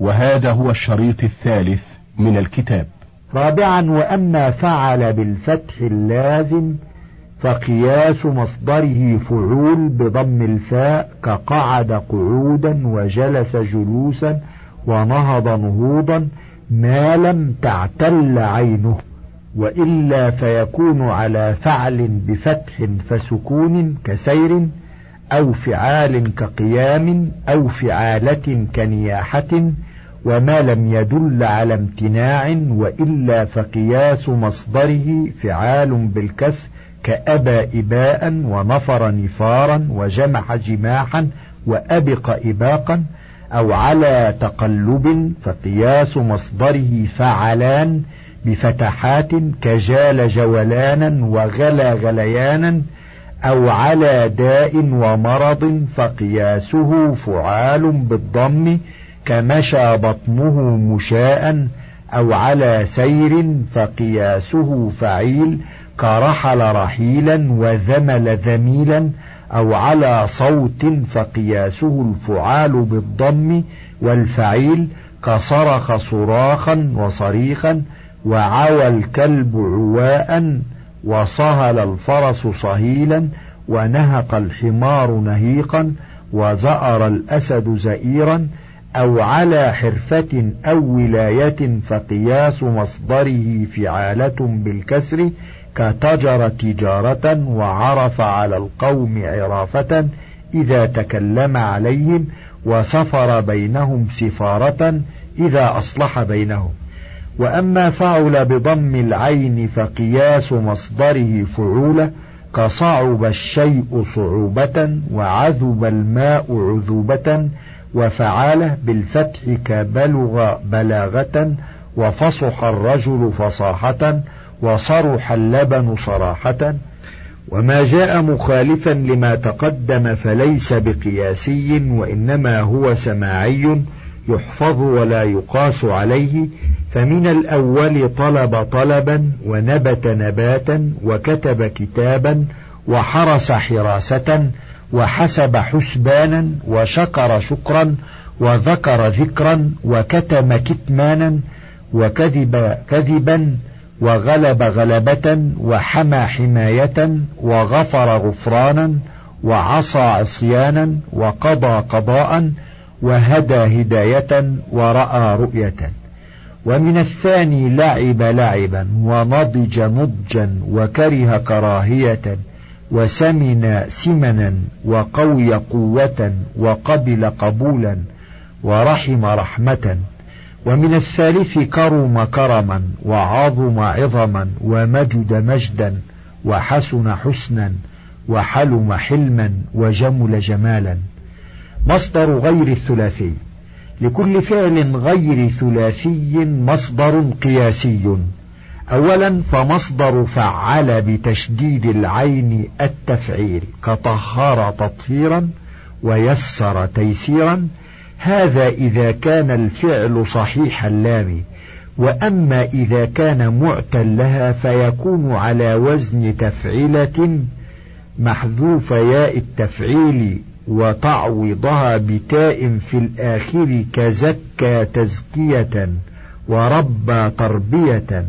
وهذا هو الشريط الثالث من الكتاب. رابعا وأما فعل بالفتح اللازم فقياس مصدره فعول بضم الفاء كقعد قعودا وجلس جلوسا ونهض نهوضا ما لم تعتل عينه وإلا فيكون على فعل بفتح فسكون كسير أو فعال كقيام أو فعالة كنياحة وما لم يدل على امتناع وإلا فقياس مصدره فعال بالكسر كأبى إباء ونفر نفارا وجمح جماحا وأبق إباقا أو على تقلب فقياس مصدره فعلان بفتحات كجال جولانا وغلا غليانا أو على داء ومرض فقياسه فعال بالضم كمشى بطنه مشاء أو على سير فقياسه فعيل كرحل رحيلا وذمل ذميلا أو على صوت فقياسه الفعال بالضم والفعيل كصرخ صراخا وصريخا وعوى الكلب عواء وصهل الفرس صهيلا ونهق الحمار نهيقا وزأر الأسد زئيرا أو على حرفة أو ولاية فقياس مصدره فعالة بالكسر كتجر تجارة وعرف على القوم عرافة إذا تكلم عليهم وسفر بينهم سفارة إذا أصلح بينهم. وأما فعل بضم العين فقياس مصدره فعولة كصعب الشيء صعوبة وعذب الماء عذوبة وفعاله بالفتح كبلغ بلاغة وفصح الرجل فصاحة وصرح اللبن صراحة وما جاء مخالفا لما تقدم فليس بقياسي وإنما هو سماعي يحفظ ولا يقاس عليه فمن الأول طلب طلبا ونبت نباتا وكتب كتابا وحرس حراسة وحسب حسبانا وشكر شكرا وذكر ذكرا وكتم كتمانا وكذب كذبا وغلب غلبة وحمى حماية وغفر غفرانا وعصى عصيانا وقضى قضاء وهدى هداية ورأى رؤية. ومن الثاني لعب لعبا ونضج نضجا وكره كراهية. وسمن سمنا وقوي قوة وقبل قبولا ورحم رحمة. ومن الثالث كرم كرما وعظم عظما ومجد مجدا وحسن حسنا وحلم حلما وجمل جمالا. مصدر غير الثلاثي. لكل فعل غير ثلاثي مصدر قياسي. أولا فمصدر فعل بتشديد العين التفعيل كطهر تطهيرا ويسر تيسيرا هذا إذا كان الفعل صحيح اللام وأما إذا كان معتلها فيكون على وزن تفعيلة محذوف ياء التفعيل وتعويضها بتاء في الآخر كزكى تزكية وربى تربية.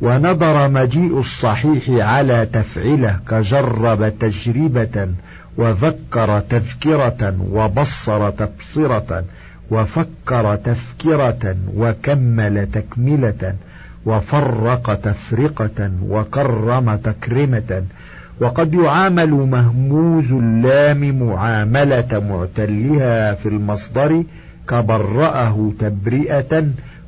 ونظر مجيء الصحيح على تفعله كجرب تجربة وذكر تذكرة وبصر تبصرة وفكر تفكرة وكمل تكملة وفرق تفرقة وكرم تكرمة. وقد يعامل مهموز اللام معاملة معتلها في المصدر كبرأه تبرئة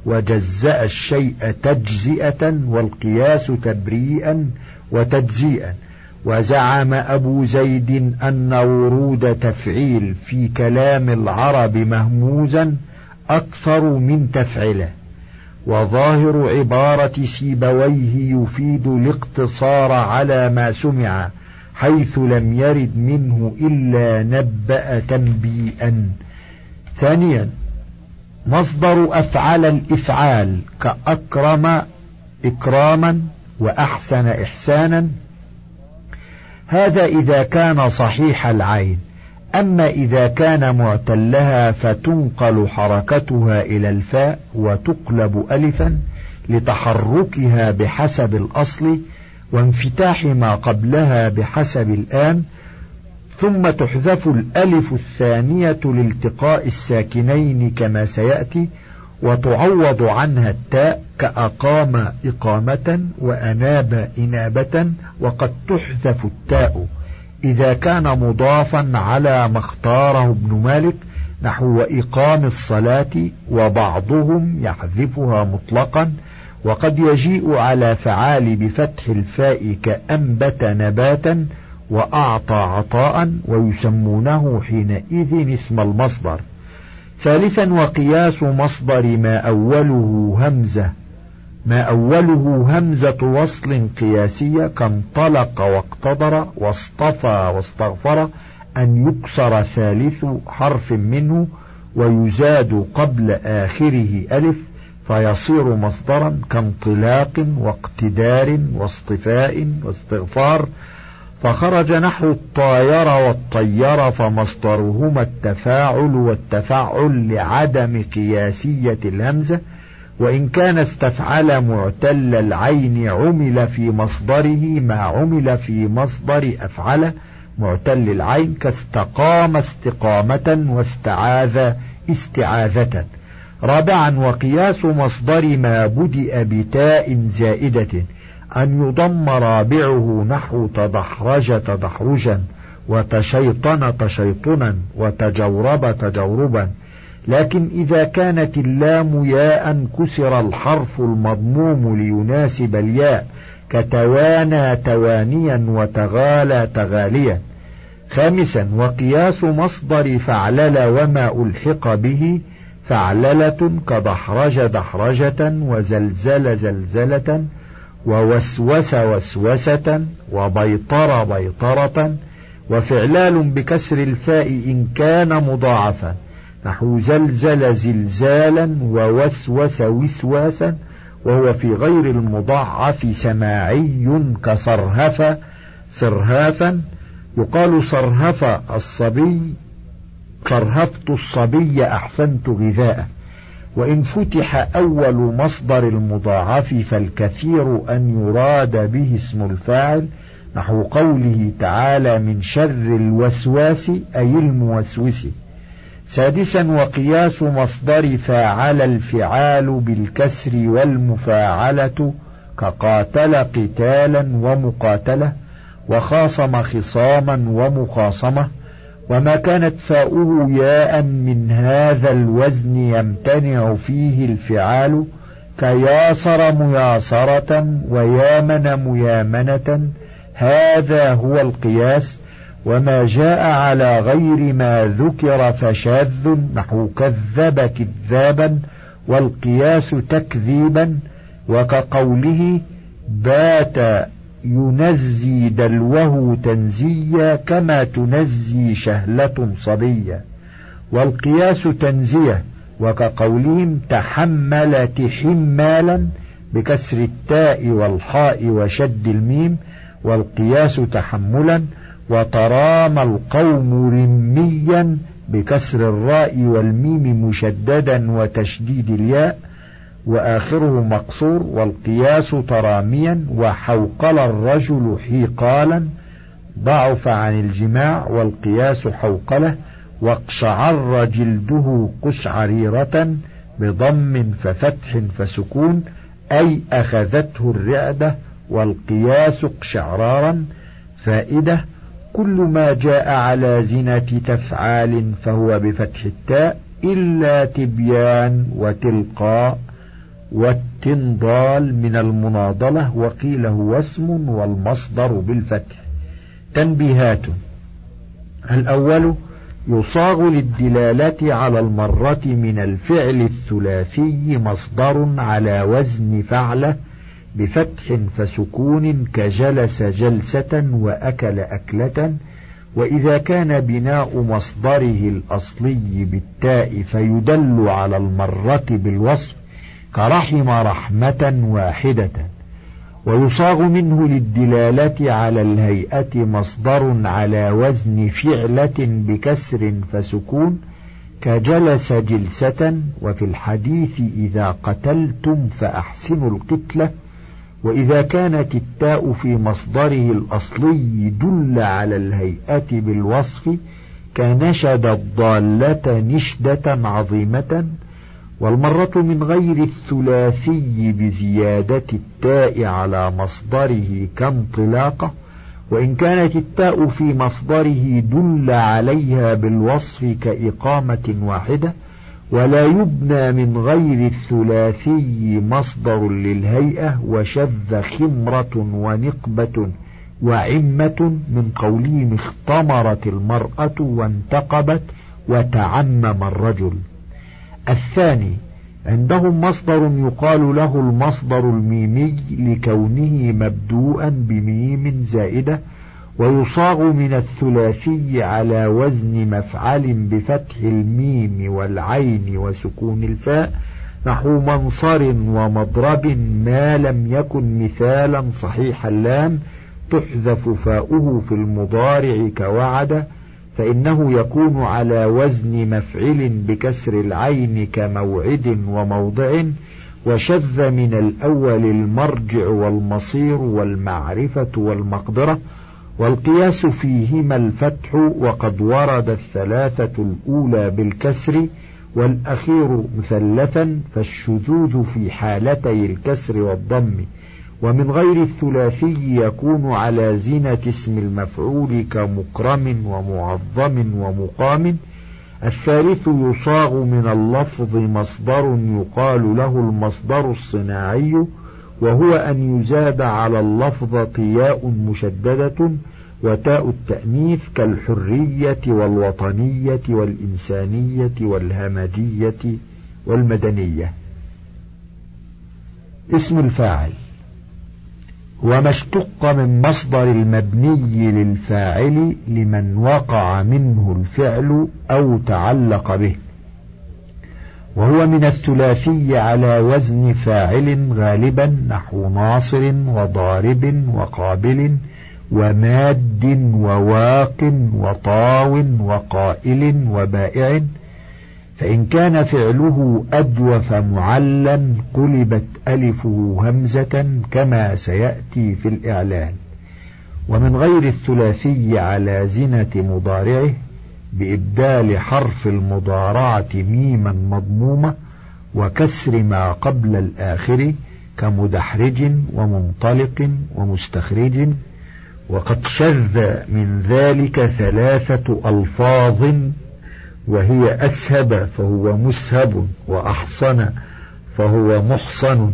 وجزأ الشيء تجزئة والقياس تبريئا وتجزيئا وزعم أبو زيد أن ورود تفعيل في كلام العرب مهموزا أكثر من تفعله وظاهر عبارة سيبويه يفيد الاقتصار على ما سمع حيث لم يرد منه إلا نبأ تنبيئا. ثانيا مصدر أفعل الإفعال كأكرم إكراما وأحسن إحسانا. هذا إذا كان صحيح العين. أما إذا كان معتلها فتنقل حركتها إلى الفاء وتقلب ألفا لتحركها بحسب الأصل وانفتاح ما قبلها بحسب الآن ثم تحذف الألف الثانية لالتقاء الساكنين كما سيأتي وتعوض عنها التاء كأقام إقامة وأناب إنابة وقد تحذف التاء. إذا كان مضافا على ما اختاره ابن مالك نحو إقام الصلاة وبعضهم يحذفها مطلقا وقد يجيء على فعال بفتح الفاء كأنبت نباتا وأعطى عطاء ويسمونه حينئذ اسم المصدر. ثالثا وقياس مصدر ما أوله همزة. ما أوله همزة وصل قياسية كانطلق واقتدر واصطفى واستغفر أن يكسر ثالث حرف منه ويزاد قبل آخره ألف فيصير مصدرا كانطلاق واقتدار واصطفاء واستغفار فخرج نحو الطاير والطير فمصدرهما التفاعل والتفعل لعدم قياسية الهمزة وإن كان استفعل معتل العين عمل في مصدره ما عمل في مصدر أفعل معتل العين كاستقام استقامة واستعاذ استعاذة. رابعا وقياس مصدر ما بدأ بتاء زائدة. أن يضم رابعه نحو تدحرج تدحرجا وتشيطن تشيطنا وتجورب تجوربا. لكن إذا كانت اللام ياء كسر الحرف المضموم ليناسب الياء كتوانى توانيا وتغالى تغاليا. خامسا وقياس مصدر فعلل وما ألحق به فعللة كدحرج دحرجة وزلزل زلزلة ووسوس وسوسة وبيطر بيطرة وفعلال بكسر الفاء إن كان مضاعفا. نحو زلزل زلزالا ووسوس وسواسا وهو في غير المضاعف سماعي كصرهف صرهافا. يقال صرهف الصبي صرهفت الصبي أحسنت غذاءه. وإن فتح أول مصدر المضاعف فالكثير أن يراد به اسم الفاعل نحو قوله تعالى من شر الوسواس أي الموسوس. سادسا وقياس مصدر فاعل الفعال بالكسر والمفاعلة كقاتل قتالا ومقاتلة وخاصم خصاما ومخاصمة. وما كانت فاؤه ياء من هذا الوزن يمتنع فيه الفعال كياسر مياسرة ويامن ميامنة. هذا هو القياس وما جاء على غير ما ذكر فشاذ نحو كذب كذابا والقياس تكذيبا وكقوله بات ينزي دلوه تنزيا كما تنزي شهلة صبيا. والقياس تنزية وكقولهم تحملت حمالا بكسر التاء والحاء وشد الميم والقياس تحملا وترام القوم رميا بكسر الراء والميم مشددا وتشديد الياء. وآخره مقصور والقياس تراميا وحوقل الرجل حيقالا ضعف عن الجماع والقياس حوقله واقشعر جلده قشعريرة بضم ففتح فسكون أي أخذته الرعدة والقياس قشعرارا فائدة كل ما جاء على زنة تفعال فهو بفتح التاء إلا تبيان وتلقاء. والتنضال من المناضلة وقيل هو اسم والمصدر بالفتح. تنبيهات. الأول يصاغ للدلالة على المرة من الفعل الثلاثي مصدر على وزن فعله بفتح فسكون كجلس جلسة وأكل أكلة وإذا كان بناء مصدره الأصلي بالتاء فيدل على المرة بالوصف كرحم رحمة واحدة ويصاغ منه للدلالة على الهيئة مصدر على وزن فعلة بكسر فسكون كجلس جلسة وفي الحديث إذا قتلتم فأحسنوا القتلة وإذا كانت التاء في مصدره الأصلي دل على الهيئة بالوصف كنشد الضالة نشدة عظيمة والمرة من غير الثلاثي بزيادة التاء على مصدره كانطلاقة وإن كانت التاء في مصدره دل عليها بالوصف كإقامة واحدة ولا يبنى من غير الثلاثي مصدر للهيئة وشذ خمرة ونقبة وعمة من قولهم اختمرت المرأة وانتقبت وتعمم الرجل. الثاني عندهم مصدر يقال له المصدر الميمي لكونه مبدوءا بميم زائدة ويصاغ من الثلاثي على وزن مفعل بفتح الميم والعين وسكون الفاء نحو منصر ومضرب ما لم يكن مثالا صحيح اللام تحذف فاؤه في المضارع كوعد فإنه يكون على وزن مفعل بكسر العين كموعد وموضع وشذ من الأول المرجع والمصير والمعرفة والمقدرة والقياس فيهما الفتح وقد ورد الثلاثة الأولى بالكسر والأخير مثلثا فالشذوذ في حالتي الكسر والضم ومن غير الثلاثي يكون على زينة اسم المفعول كمكرم ومعظم ومقام. الثالث يصاغ من اللفظ مصدر يقال له المصدر الصناعي وهو أن يزاد على اللفظ طياء مشددة وتاء التأنيث كالحرية والوطنية والإنسانية والهمجية والمدنية. اسم الفاعل. وما اشتق من مصدر المبني للفاعل لمن وقع منه الفعل أو تعلق به. وهو من الثلاثي على وزن فاعل غالبا نحو ناصر وضارب وقابل وماد وواق وطاو وقائل وبائع فإن كان فعله أجوف معلا قلبت ألفه همزة كما سيأتي في الإعلان. ومن غير الثلاثي على زنة مضارعه بإبدال حرف المضارعة ميما مضمومة وكسر ما قبل الآخر كمدحرج ومنطلق ومستخرج. وقد شذ من ذلك ثلاثة ألفاظ وهي أسهب فهو مسهب وأحصن فهو محصن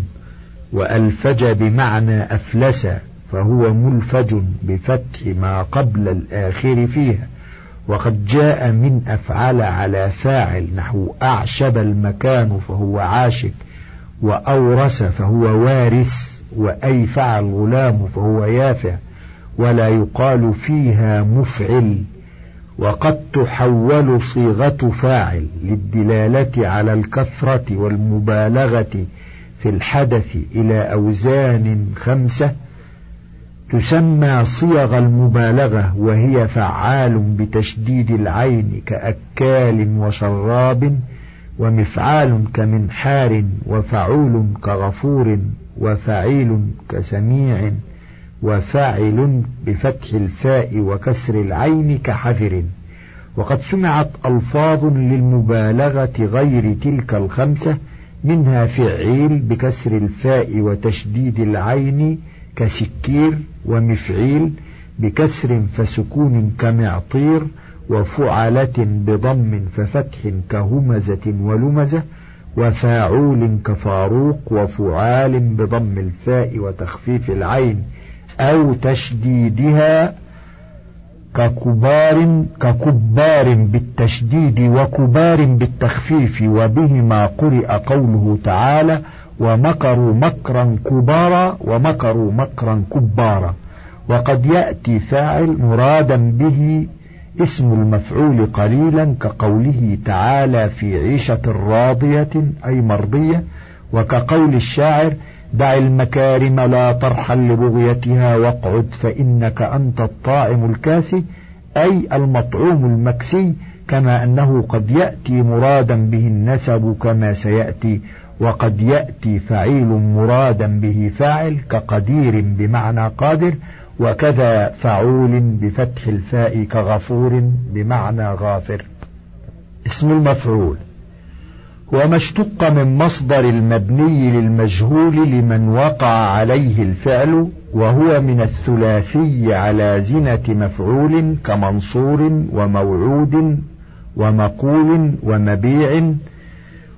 وألفج بمعنى أفلس فهو ملفج بفتح ما قبل الآخر فيها. وقد جاء من أفعل على فاعل نحو أعشب المكان فهو عاشب وأورس فهو وارث وأيفع الغلام فهو يافع ولا يقال فيها مفعل. وقد تحول صيغة فاعل للدلالة على الكثرة والمبالغة في الحدث إلى أوزان خمسة تسمى صيغ المبالغة وهي فعال بتشديد العين كأكال وشراب ومفعال كمنحار وفعول كغفور وفعيل كسميع وفاعل بفتح الفاء وكسر العين كحذر. وقد سمعت ألفاظ للمبالغة غير تلك الخمسة منها فعيل بكسر الفاء وتشديد العين كسكير ومفعيل بكسر فسكون كمعطير وفعلة بضم ففتح كهمزة ولمزة وفاعول كفاروق وفعال بضم الفاء وتخفيف العين أو تشديدها ككبار ككبار بالتشديد وكبار بالتخفيف وبهما قرئ قوله تعالى ومكروا مكرا كبارا ومكروا مكرا كبارا. وقد يأتي فاعل مرادا به اسم المفعول قليلا كقوله تعالى في عيشة راضية أي مرضية وكقول الشاعر دع المكارم لا ترحل لبغيتها واقعد فإنك أنت الطاعم الكاسي أي المطعوم المكسي كما أنه قد يأتي مرادا به النسب كما سيأتي وقد يأتي فعيل مرادا به فاعل كقدير بمعنى قادر وكذا فعول بفتح الفاء كغفور بمعنى غافر. اسم المفعول. وما اشتق من مصدر المبني للمجهول لمن وقع عليه الفعل وهو من الثلاثي على زنة مفعول كمنصور وموعود ومقول ومبيع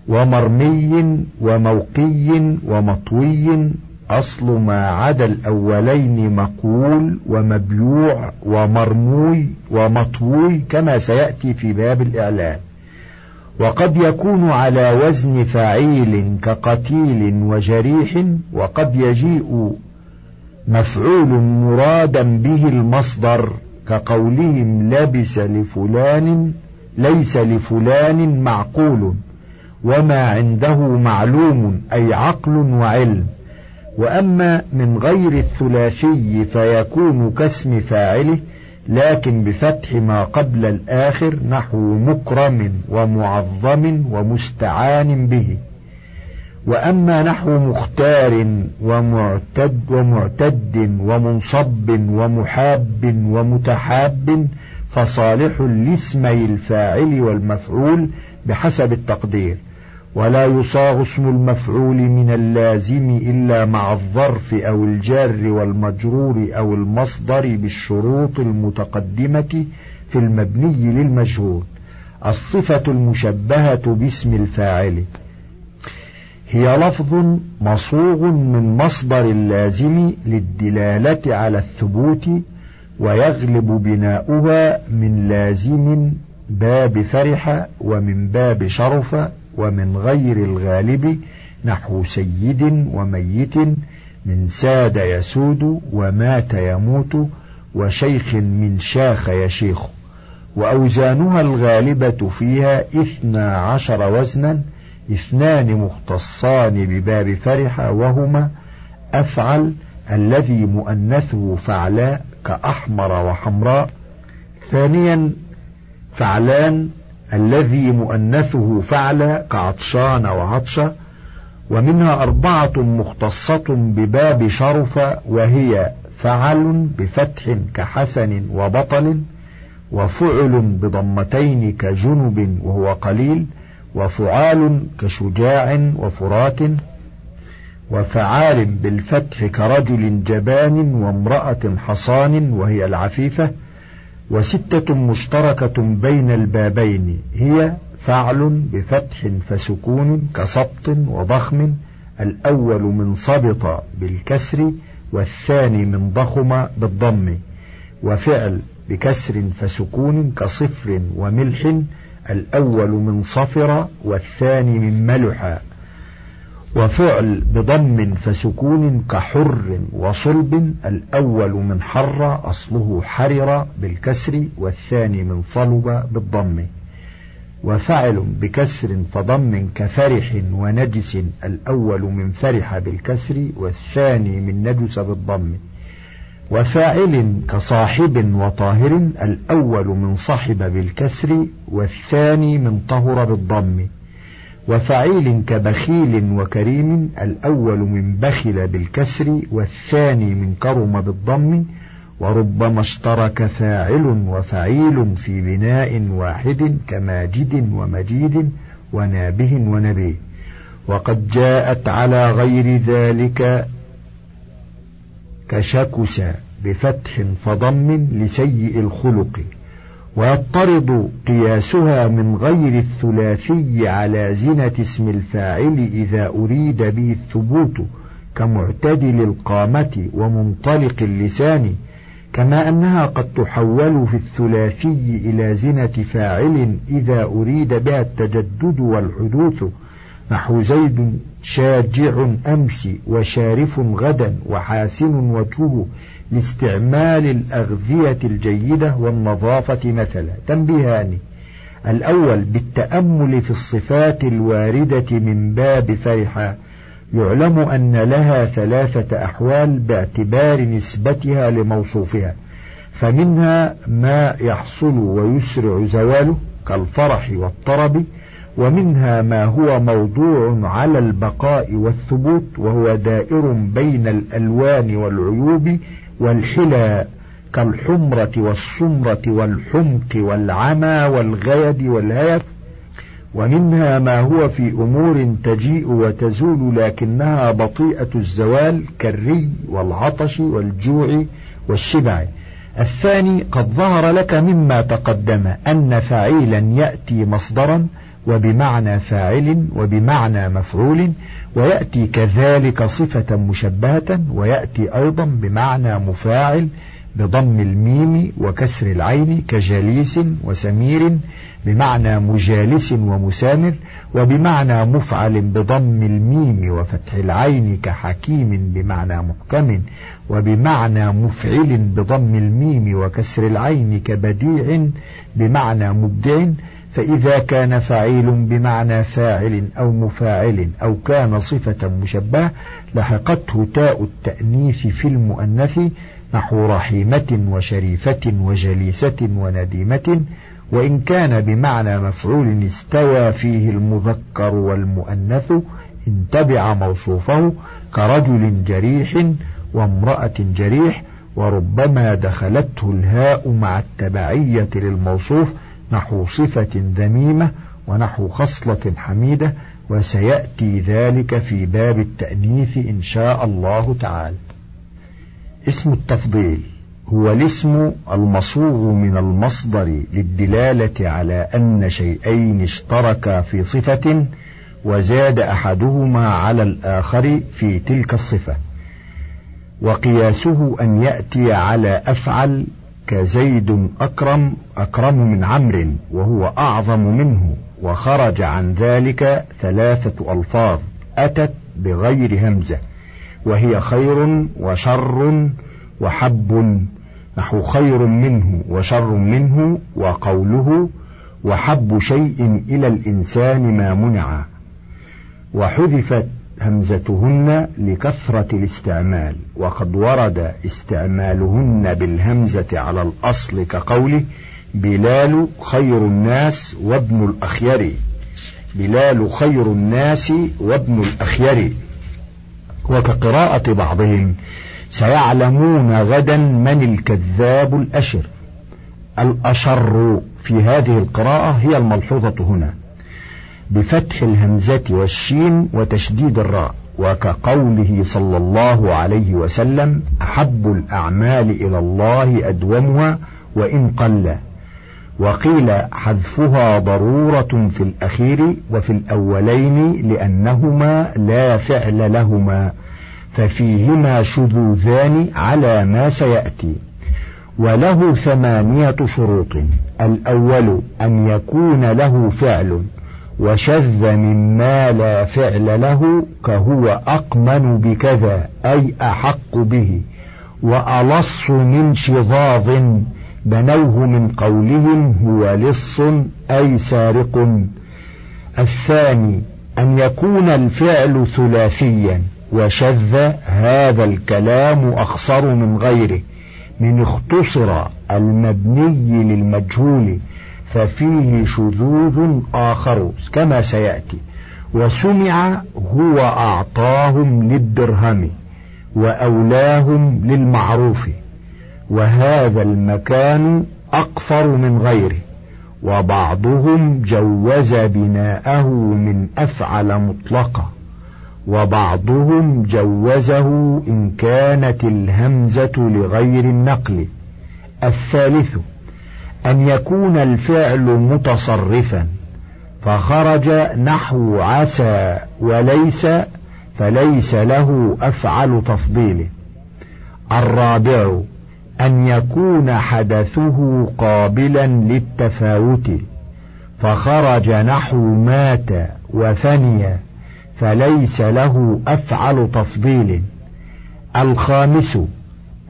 ومرمي وموقي ومطوي أصل ما عدا الأولين مقول ومبيوع ومرموي ومطوي كما سيأتي في باب الإعلان. وقد يكون على وزن فعيل كقتيل وجريح وقد يجيء مفعول مرادا به المصدر كقولهم لبس لفلان ليس لفلان معقول وما عنده معلوم أي عقل وعلم. وأما من غير الثلاثي فيكون كاسم فاعله لكن بفتح ما قبل الآخر نحو مكرم ومعظم ومستعان به. وأما نحو مختار ومعتد ومعتد ومنصب ومحاب ومتحاب فصالح لاسمي الفاعل والمفعول بحسب التقدير. ولا يصاغ اسم المفعول من اللازم إلا مع الظرف أو الجار والمجرور أو المصدر بالشروط المتقدمة في المبني للمجهول. الصفة المشبهة باسم الفاعل. هي لفظ مصوغ من مصدر اللازم للدلالة على الثبوت ويغلب بناؤها من لازم باب فرح ومن باب شرف ومن غير الغالب نحو سيد وميت من ساد يسود ومات يموت وشيخ من شاخ يشيخ. وأوزانها الغالبة فيها إثنى عشر وزنا اثنان مختصان بباب فرح وهما أفعل الذي مؤنثه فعلاء كأحمر وحمراء. ثانيا فعلان الذي مؤنثه فعل كعطشان وعطشة ومنها أربعة مختصة بباب شرف وهي فعل بفتح كحسن وبطل وفعل بضمتين كجنب وهو قليل وفعال كشجاع وفرات وفعال بالفتح كرجل جبان وامرأة حصان وهي العفيفة وستة مشتركة بين البابين هي فعل بفتح فسكون كسبط وضخم الأول من سبط بالكسر والثاني من ضخم بالضم وفعل بكسر فسكون كصفر وملح الأول من صفر والثاني من ملح. وفعل بضم فسكون كحر وصلب الأول من حر أصله حرر بالكسر والثاني من صلب بالضم. وفعل بكسر فضم كفرح ونجس الأول من فرح بالكسر والثاني من نجس بالضم. وفاعل كصاحب وطاهر الأول من صحب بالكسر والثاني من طهر بالضم. وفعيل كبخيل وكريم الأول من بخل بالكسر والثاني من كرم بالضم وربما اشترك فاعل وفعيل في بناء واحد كماجد ومجيد ونابه ونبيه. وقد جاءت على غير ذلك كشكس بفتح فضم لسيء الخلق. ويضطرد قياسها من غير الثلاثي على زنة اسم الفاعل إذا أريد به الثبوت كمعتدل القامة ومنطلق اللسان كما أنها قد تحول في الثلاثي إلى زنة فاعل إذا أريد بها التجدد والحدوث نحو زيد شاجع أمس وشارف غدا وحاسن وجهه لاستعمال الأغذية الجيدة والنظافة مثلا. تنبيهان. الأول بالتأمل في الصفات الواردة من باب فرح يعلم أن لها ثلاثة أحوال باعتبار نسبتها لموصوفها. فمنها ما يحصل ويسرع زواله كالفرح والطرب ومنها ما هو موضوع على البقاء والثبوت وهو دائر بين الألوان والعيوب والحلى كالحمرة والسمرة والحمق والعمى والغيد والهيف ومنها ما هو في أمور تجيء وتزول لكنها بطيئة الزوال كالري والعطش والجوع والشبع. الثاني قد ظهر لك مما تقدم أن فعيلا يأتي مصدرا وبمعنى فاعل وبمعنى مفعول ويأتي كذلك صفة مشبهة ويأتي أيضا بمعنى مفاعل بضم الميم وكسر العين كجليس وسمير بمعنى مجالس ومسامر وبمعنى مفعل بضم الميم وفتح العين كحكيم بمعنى محكم وبمعنى مفعل بضم الميم وكسر العين كبديع بمعنى مبدع فإذا كان فعيل بمعنى فاعل أو مفاعل أو كان صفة مشبهة لحقته تاء التأنيث في المؤنث نحو رحيمة وشريفة وجليسة ونديمة وإن كان بمعنى مفعول استوى فيه المذكر والمؤنث إن تبع موصوفه كرجل جريح وامرأة جريح وربما دخلته الهاء مع التبعية للموصوف نحو صفة ذميمة ونحو خصلة حميدة وسيأتي ذلك في باب التأنيث إن شاء الله تعالى. اسم التفضيل هو الاسم المصوغ من المصدر للدلالة على أن شيئين اشتركا في صفة وزاد أحدهما على الآخر في تلك الصفة. وقياسه أن يأتي على أفعل كزيد أكرم أكرم من عمرو وهو أعظم منه وخرج عن ذلك ثلاثة ألفاظ أتت بغير همزة وهي خير وشر وحب نحو خير منه وشر منه وقوله وحب شيء إلى الإنسان ما منع وحذفت همزتهن لكثرة الاستعمال وقد ورد استعمالهن بالهمزة على الأصل كقوله بلال خير الناس وابن الأخير بلال خير الناس وابن الأخير وكقراءة بعضهم سيعلمون غدا من الكذاب الأشر. الأشر في هذه القراءة هي الملحوظة هنا. بفتح الهمزة والشين وتشديد الراء وكقوله صلى الله عليه وسلم أحب الأعمال إلى الله أدومها وإن قل. وقيل حذفها ضرورة في الأخير وفي الأولين لأنهما لا فعل لهما ففيهما شذوذان على ما سيأتي. وله ثمانية شروط الأول أن يكون له فعل. وشذ مما لا فعل له كهو أقمن بكذا أي أحق به وألص من شظاظ بنوه من قولهم هو لص أي سارق. الثاني أن يكون الفعل ثلاثيا وشذ هذا الكلام أخصر من غيره من اختصر المبني للمجهول ففيه شذوذ آخر كما سيأتي. وسمع هو أعطاهم للدرهم وأولاهم للمعروف وهذا المكان أقفر من غيره وبعضهم جوز بناءه من أفعل مطلقة وبعضهم جوزه إن كانت الهمزة لغير النقل. الثالث أن يكون الفعل متصرفا فخرج نحو عسى وليس فليس له أفعل تفضيله. الرابع أن يكون حدثه قابلا للتفاوت فخرج نحو مات وفني فليس له أفعل تفضيل الخامس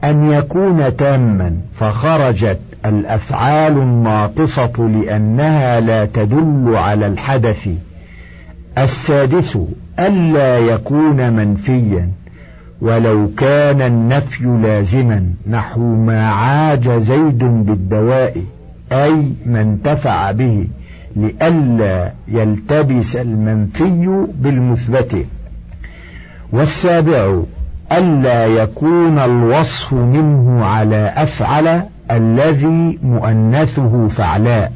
أن يكون تاما فخرجت الأفعال الناقصة لأنها لا تدل على الحدث. السادس ألا يكون منفيا ولو كان النفي لازما نحو ما عاج زيد بالدواء أي ما انتفع به لئلا يلتبس المنفي بالمثبت. والسابع ألا يكون الوصف منه على أفعل الذي مؤنثه فعلاء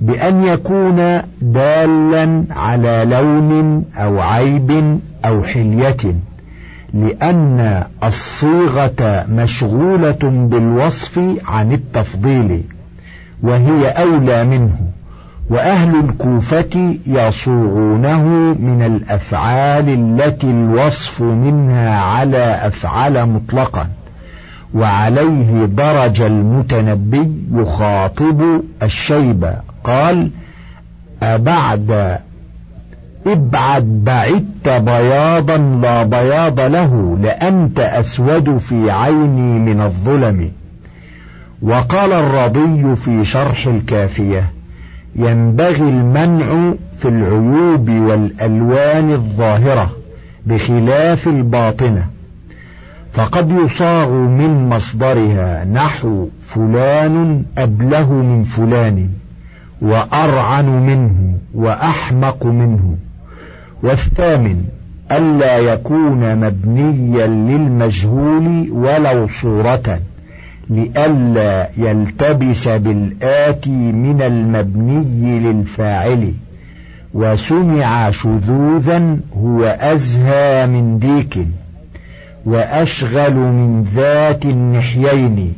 بأن يكون دالا على لون أو عيب أو حلية لأن الصيغة مشغولة بالوصف عن التفضيل وهي أولى منه وأهل الكوفة يصوغونه من الأفعال التي الوصف منها على أفعال مطلقا. وعليه درج المتنبي يخاطب الشيبة قال أبعد ابعد بعدت بياضا لا بياض له لأنت أسود في عيني من الظلم. وقال الرضي في شرح الكافية ينبغي المنع في العيوب والألوان الظاهرة بخلاف الباطنة. فقد يصاغ من مصدرها نحو فلان أبله من فلان وأرعن منه وأحمق منه. والثامن ألا يكون مبنيا للمجهول ولو صورة لئلا يلتبس بالآتي من المبني للفاعل. وسمع شذوذا هو أزهى من ديك. وأشغل من ذات النحيين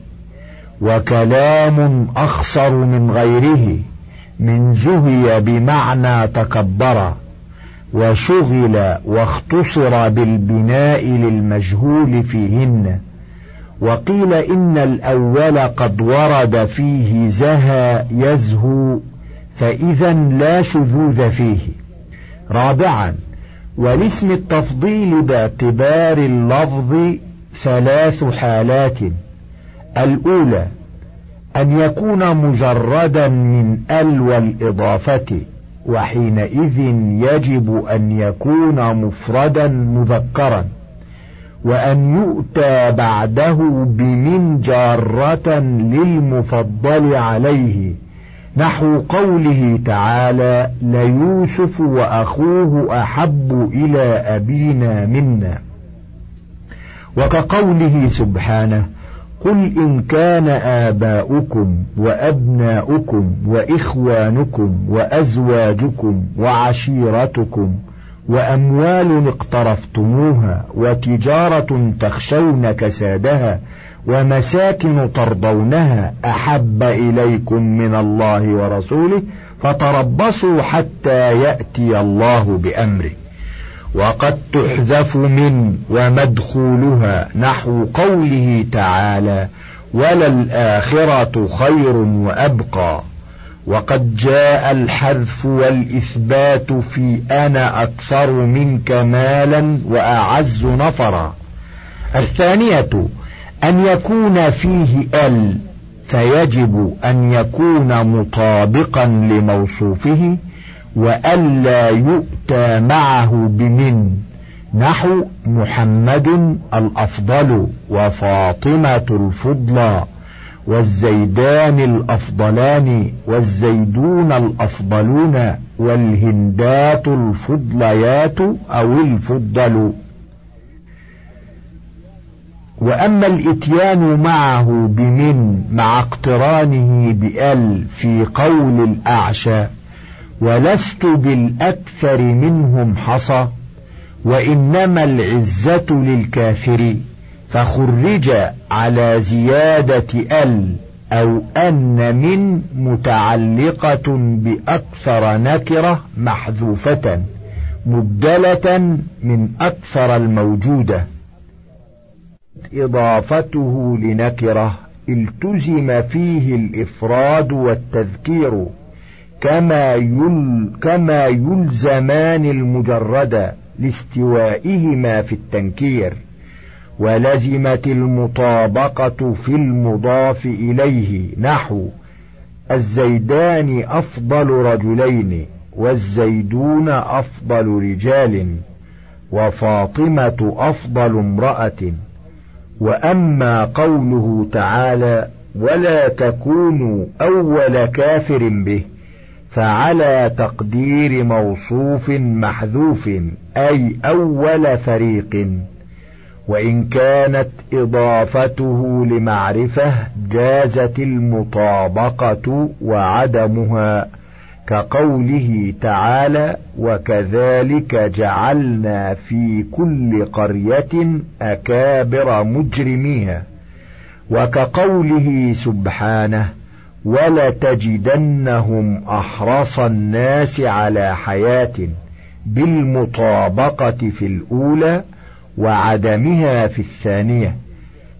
وكلام أخصر من غيره من زهي بمعنى تكبر وشغل واختصر بالبناء للمجهول فيهن. وقيل إن الأول قد ورد فيه زهى يزهو فإذا لا شذوذ فيه. رابعا ولاسم التفضيل باعتبار اللفظ ثلاث حالات. الأولى أن يكون مجردا من ال والإضافة وحينئذ يجب أن يكون مفردا مذكرا وأن يؤتى بعده بمن جارة للمفضل عليه. نحو قوله تعالى ليوسف وأخوه أحب إلى أبينا منا. وكقوله سبحانه قل إن كان آباؤكم وأبناؤكم وإخوانكم وأزواجكم وعشيرتكم وأموال اقترفتموها وتجارة تخشون كسادها ومساكن ترضونها أحب إليكم من الله ورسوله فتربصوا حتى يأتي الله بأمره. وقد تحذف من ومدخولها نحو قوله تعالى وللآخرة خير وأبقى وقد جاء الحذف والإثبات في أنا أكثر منك مالا وأعز نفرا الثانية أن يكون فيه ال فيجب أن يكون مطابقا لموصوفه وألا يؤتى معه بمن. نحو محمد الأفضل وفاطمة الفضلى والزيدان الأفضلان والزيدون الأفضلون والهندات الفضليات أو الفضل. وأما الإتيان معه بمن مع اقترانه بأل في قول الأعشى ولست بالأكثر منهم حصى وإنما العزة للكافر فخرج على زيادة أل أو أن من متعلقة بأكثر نكرة محذوفة مبدلة من أكثر الموجودة. إضافته لنكرة التزم فيه الإفراد والتذكير كما يل كما يلزمان المجرد لاستوائهما في التنكير ولزمت المطابقة في المضاف إليه نحو الزيدان أفضل رجلين والزيدون أفضل رجال وفاطمة أفضل امرأة. وأما قوله تعالى ولا تكونوا أول كافر به فعلى تقدير موصوف محذوف أي أول فريق. وإن كانت إضافته لمعرفة جازت المطابقة وعدمها. كقوله تعالى وكذلك جعلنا في كل قرية أكابر مجرميها وكقوله سبحانه ولتجدنهم أحرص الناس على حياة بالمطابقة في الأولى وعدمها في الثانية.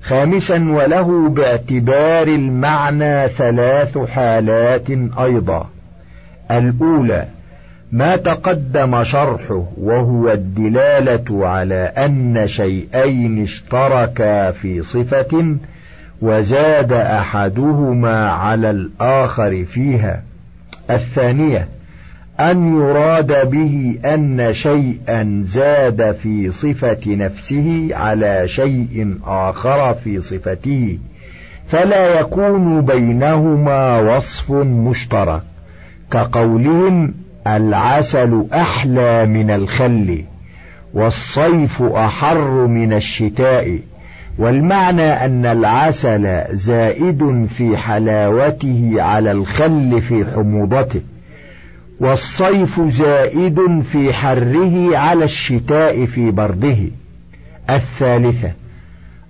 خامسا وله باعتبار المعنى ثلاث حالات أيضا. الأولى ما تقدم شرحه وهو الدلالة على أن شيئين اشتركا في صفة وزاد أحدهما على الآخر فيها. الثانية أن يراد به أن شيئا زاد في صفة نفسه على شيء آخر في صفته فلا يكون بينهما وصف مشترك. كقولهم العسل أحلى من الخل والصيف أحر من الشتاء والمعنى أن العسل زائد في حلاوته على الخل في حموضته والصيف زائد في حره على الشتاء في برده. الثالثة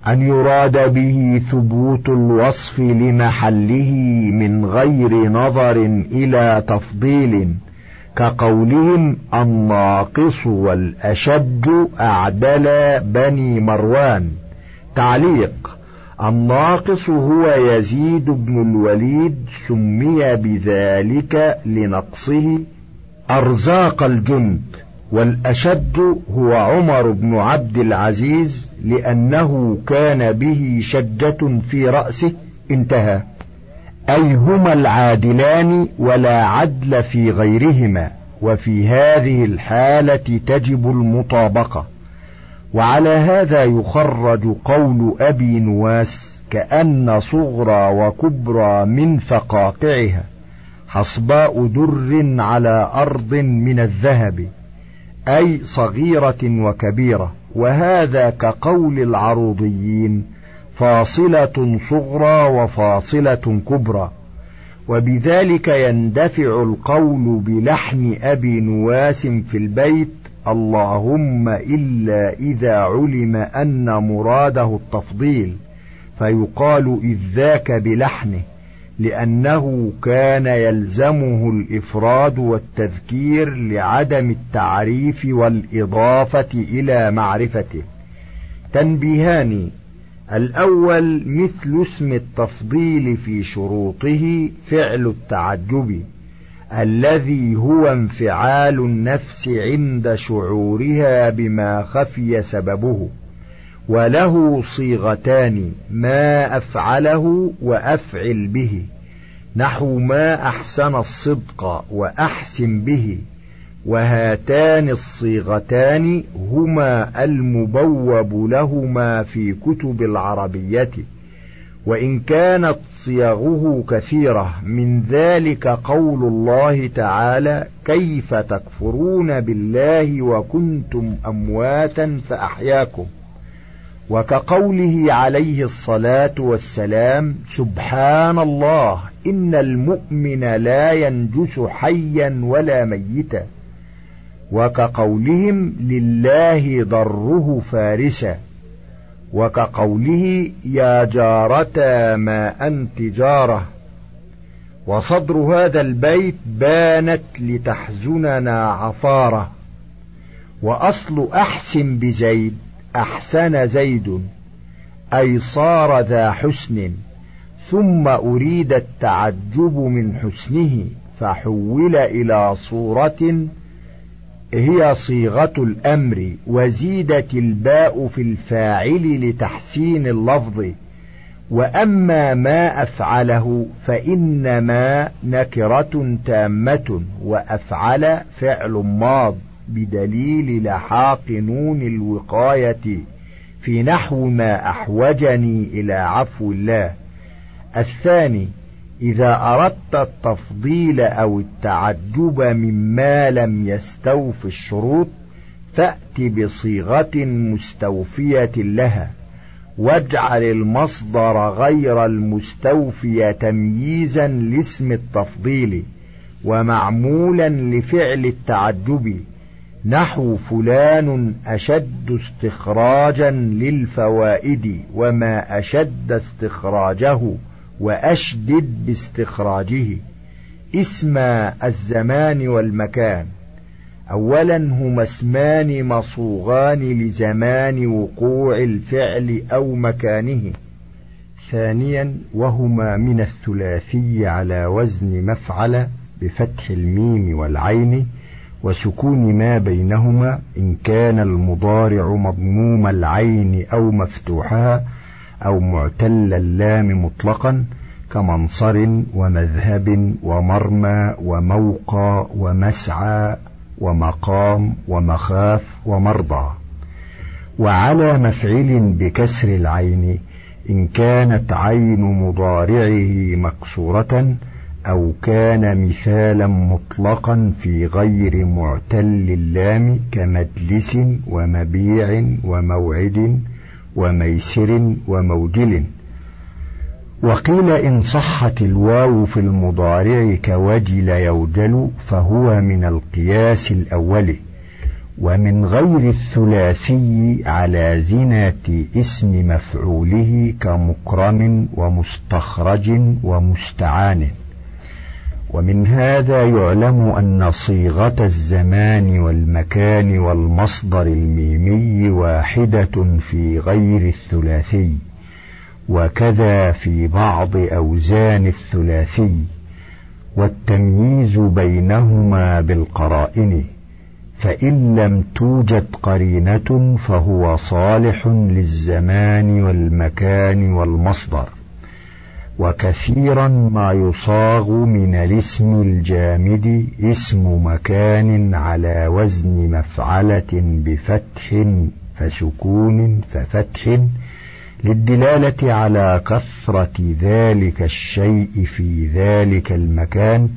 أن يراد به ثبوت الوصف لمحله من غير نظر إلى تفضيل كقولهم الناقص والأشج أعدل بني مروان. تعليق الناقص هو يزيد بن الوليد سمي بذلك لنقصه أرزاق الجند. والأشد هو عمر بن عبد العزيز لأنه كان به شجة في رأسه. انتهى. أي هما العادلان ولا عدل في غيرهما وفي هذه الحالة تجب المطابقة. وعلى هذا يخرج قول أبي نواس كأن صغرى وكبرى من فقاقعها حصباء در على أرض من الذهب. أي صغيرة وكبيرة وهذا كقول العروضيين فاصلة صغرى وفاصلة كبرى. وبذلك يندفع القول بلحن أبي نواس في البيت اللهم إلا إذا علم أن مراده التفضيل فيقال إذ ذاك بلحنه لأنه كان يلزمه الإفراد والتذكير لعدم التعريف والإضافة إلى معرفته. تنبيهان الأول مثل اسم التفضيل في شروطه فعل التعجب الذي هو انفعال النفس عند شعورها بما خفي سببه. وله صيغتان ما أفعله وأفعل به. نحو ما أحسن الصدق وأحسن به. وهاتان الصيغتان هما المبوب لهما في كتب العربية. وإن كانت صيغه كثيرة من ذلك قول الله تعالى كيف تكفرون بالله وكنتم أمواتا فأحياكم. وكقوله عليه الصلاة والسلام سبحان الله إن المؤمن لا ينجس حيا ولا ميتا. وكقولهم لله ضره فارسا. وكقوله يا جارتا ما أنت جارة. وصدر هذا البيت بانت لتحزننا عفارة. وأصل أحسن بزيد أحسن زيد أي صار ذا حسن ثم أريد التعجب من حسنه فحول إلى صورة هي صيغة الأمر وزيدت الباء في الفاعل لتحسين اللفظ. وأما ما أفعله فإنما نكرة تامة وأفعل فعل ماض. بدليل لحاق نون الوقاية في نحو ما أحوجني إلى عفو الله. الثاني إذا أردت التفضيل أو التعجب مما لم يستوفي الشروط فأت بصيغة مستوفية لها. واجعل المصدر غير المستوفي تمييزا لاسم التفضيل ومعمولا لفعل التعجب. نحو فلان أشد استخراجا للفوائد وما أشد استخراجه وأشدد باستخراجه. اسم الزمان والمكان. أولا هما اسمان مصوغان لزمان وقوع الفعل أو مكانه. ثانيا وهما من الثلاثي على وزن مفعل بفتح الميم والعين. وسكون ما بينهما إن كان المضارع مضموم العين أو مفتوحها أو معتل اللام مطلقا كمنصر ومذهب ومرمى وموقى ومسعى ومقام ومخاف ومرضى. وعلى مفعل بكسر العين إن كانت عين مضارعه مكسورة أو كان مثالا مطلقا في غير معتل اللام كمجلس ومبيع وموعد وميسر وموجل. وقيل إن صحت الواو في المضارع كوجل يوجل فهو من القياس الأول. ومن غير الثلاثي على زنة اسم مفعوله كمكرم ومستخرج ومستعان. ومن هذا يعلم أن صيغة الزمان والمكان والمصدر الميمي واحدة في غير الثلاثي وكذا في بعض أوزان الثلاثي والتمييز بينهما بالقرائن فإن لم توجد قرينة فهو صالح للزمان والمكان والمصدر. وكثيرا ما يصاغ من الاسم الجامد اسم مكان على وزن مفعلة بفتح فسكون ففتح للدلالة على كثرة ذلك الشيء في ذلك المكان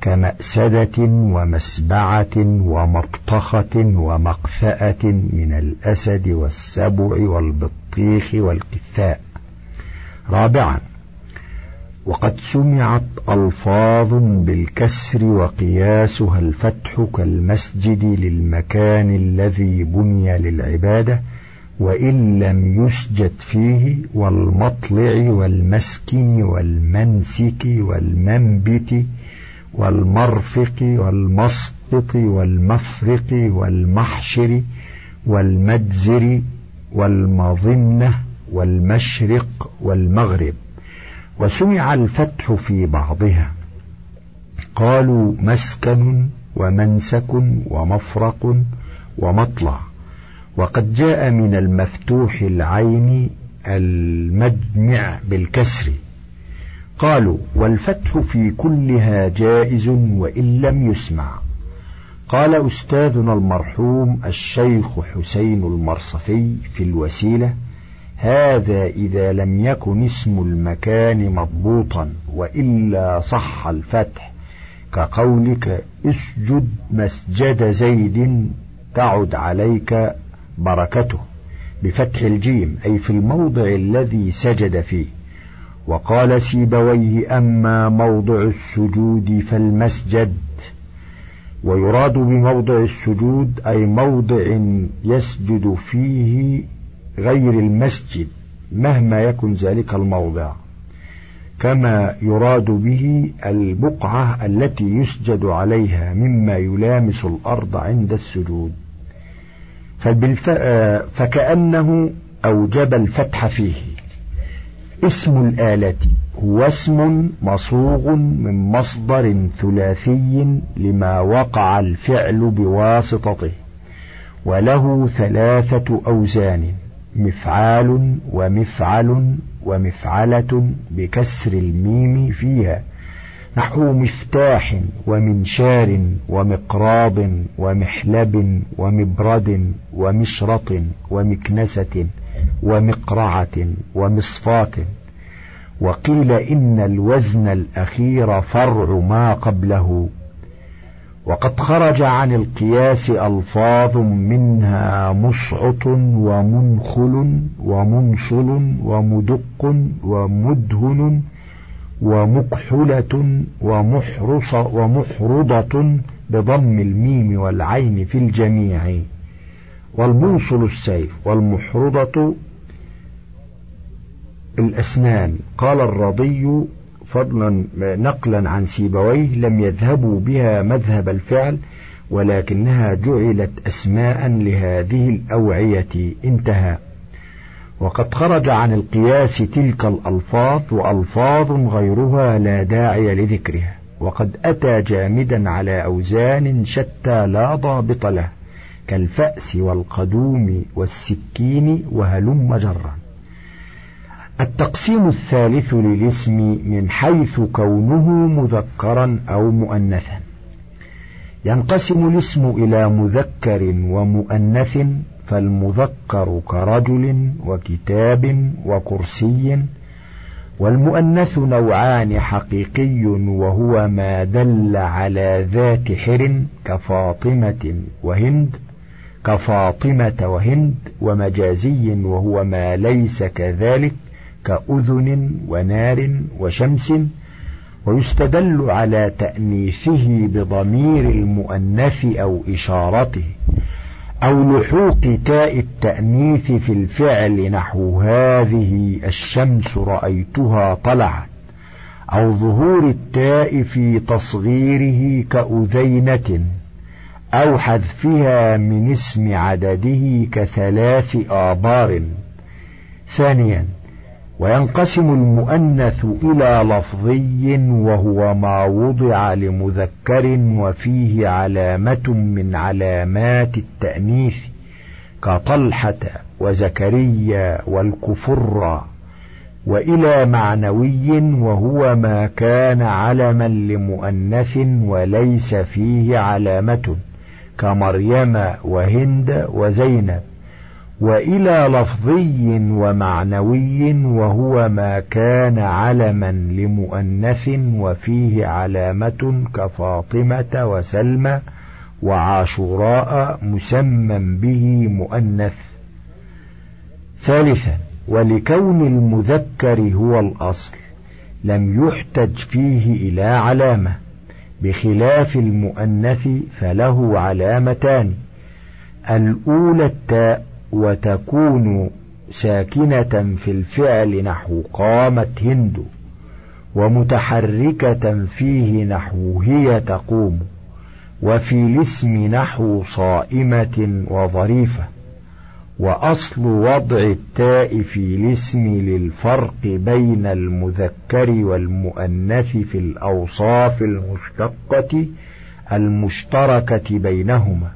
كمأسدة ومسبعة ومطخة ومقفأة من الأسد والسبع والبطيخ والقثاء. رابعا وقد سمعت ألفاظ بالكسر وقياسها الفتح كالمسجد للمكان الذي بني للعبادة وإن لم يسجد فيه والمطلع والمسكن والمنسك والمنبت والمرفق والمسقط والمفرق والمحشر والمجزر والمظنة والمشرق والمغرب. وسمع الفتح في بعضها. قالوا مسكن ومنسك ومفرق ومطلع. وقد جاء من المفتوح العين المجمع بالكسر. قالوا والفتح في كلها جائز وإن لم يسمع. قال أستاذنا المرحوم الشيخ حسين المرصفي في الوسيلة هذا إذا لم يكن اسم المكان مضبوطا وإلا صح الفتح. كقولك اسجد مسجد زيد تعد عليك بركته. بفتح الجيم أي في الموضع الذي سجد فيه. وقال سيبويه أما موضع السجود فالمسجد. ويراد بموضع السجود أي موضع يسجد فيه غير المسجد مهما يكن ذلك الموضع كما يراد به البقعة التي يسجد عليها مما يلامس الأرض عند السجود. فكأنه أوجب الفتح فيه. اسم الآلة هو اسم مصوغ من مصدر ثلاثي لما وقع الفعل بواسطته وله ثلاثة أوزان. مفعال ومفعل ومفعلة بكسر الميم فيها. نحو مفتاح ومنشار ومقراض ومحلب ومبرد ومشرط ومكنسة ومقرعة ومصفاة. وقيل إن الوزن الأخير فرع ما قبله. وقد خرج عن القياس ألفاظ منها مصعط ومنخل ومنصل ومدق ومدهن ومكحلة ومحرص ومحرضة بضم الميم والعين في الجميع. والموصل السيف والمحرضة الأسنان. قال الرضي فضلا نقلا عن سيبويه لم يذهبوا بها مذهب الفعل ولكنها جعلت أسماء لهذه الأوعية انتهى. وقد خرج عن القياس تلك الألفاظ وألفاظ غيرها لا داعي لذكرها. وقد أتى جامدا على أوزان شتى لا ضابط له كالفأس والقدوم والسكين وهلم جرا. التقسيم الثالث للاسم من حيث كونه مذكرا أو مؤنثا. ينقسم الاسم إلى مذكر ومؤنث فالمذكر كرجل وكتاب وكرسي والمؤنث نوعان حقيقي وهو ما دل على ذات حر كفاطمة وهند كفاطمة وهند ومجازي وهو ما ليس كذلك كأذن ونار وشمس ويستدل على تأنيثه بضمير المؤنث أو إشارته أو لحوق تاء التأنيث في الفعل نحو هذه الشمس رأيتها طلعت أو ظهور التاء في تصغيره كأذينة أو حذفها من اسم عدده كثلاث آبار. ثانيا وينقسم المؤنث إلى لفظي وهو ما وضع لمذكر وفيه علامة من علامات التأنيث كطلحة وزكريا والكفر وإلى معنوي وهو ما كان علما لمؤنث وليس فيه علامة كمريم وهند وزينب. وإلى لفظي ومعنوي وهو ما كان علما لمؤنث وفيه علامة كفاطمة وسلمى وعاشوراء مسمى به مؤنث. ثالثا ولكون المذكر هو الأصل لم يحتج فيه إلى علامة بخلاف المؤنث فله علامتان. الأولى التاء وتكون ساكنة في الفعل نحو قامت هند ومتحركة فيه نحو هي تقوم وفي الاسم نحو صائمة وظريفة وأصل وضع التاء في الاسم للفرق بين المذكر والمؤنث في الأوصاف المشتقة المشتركة بينهما.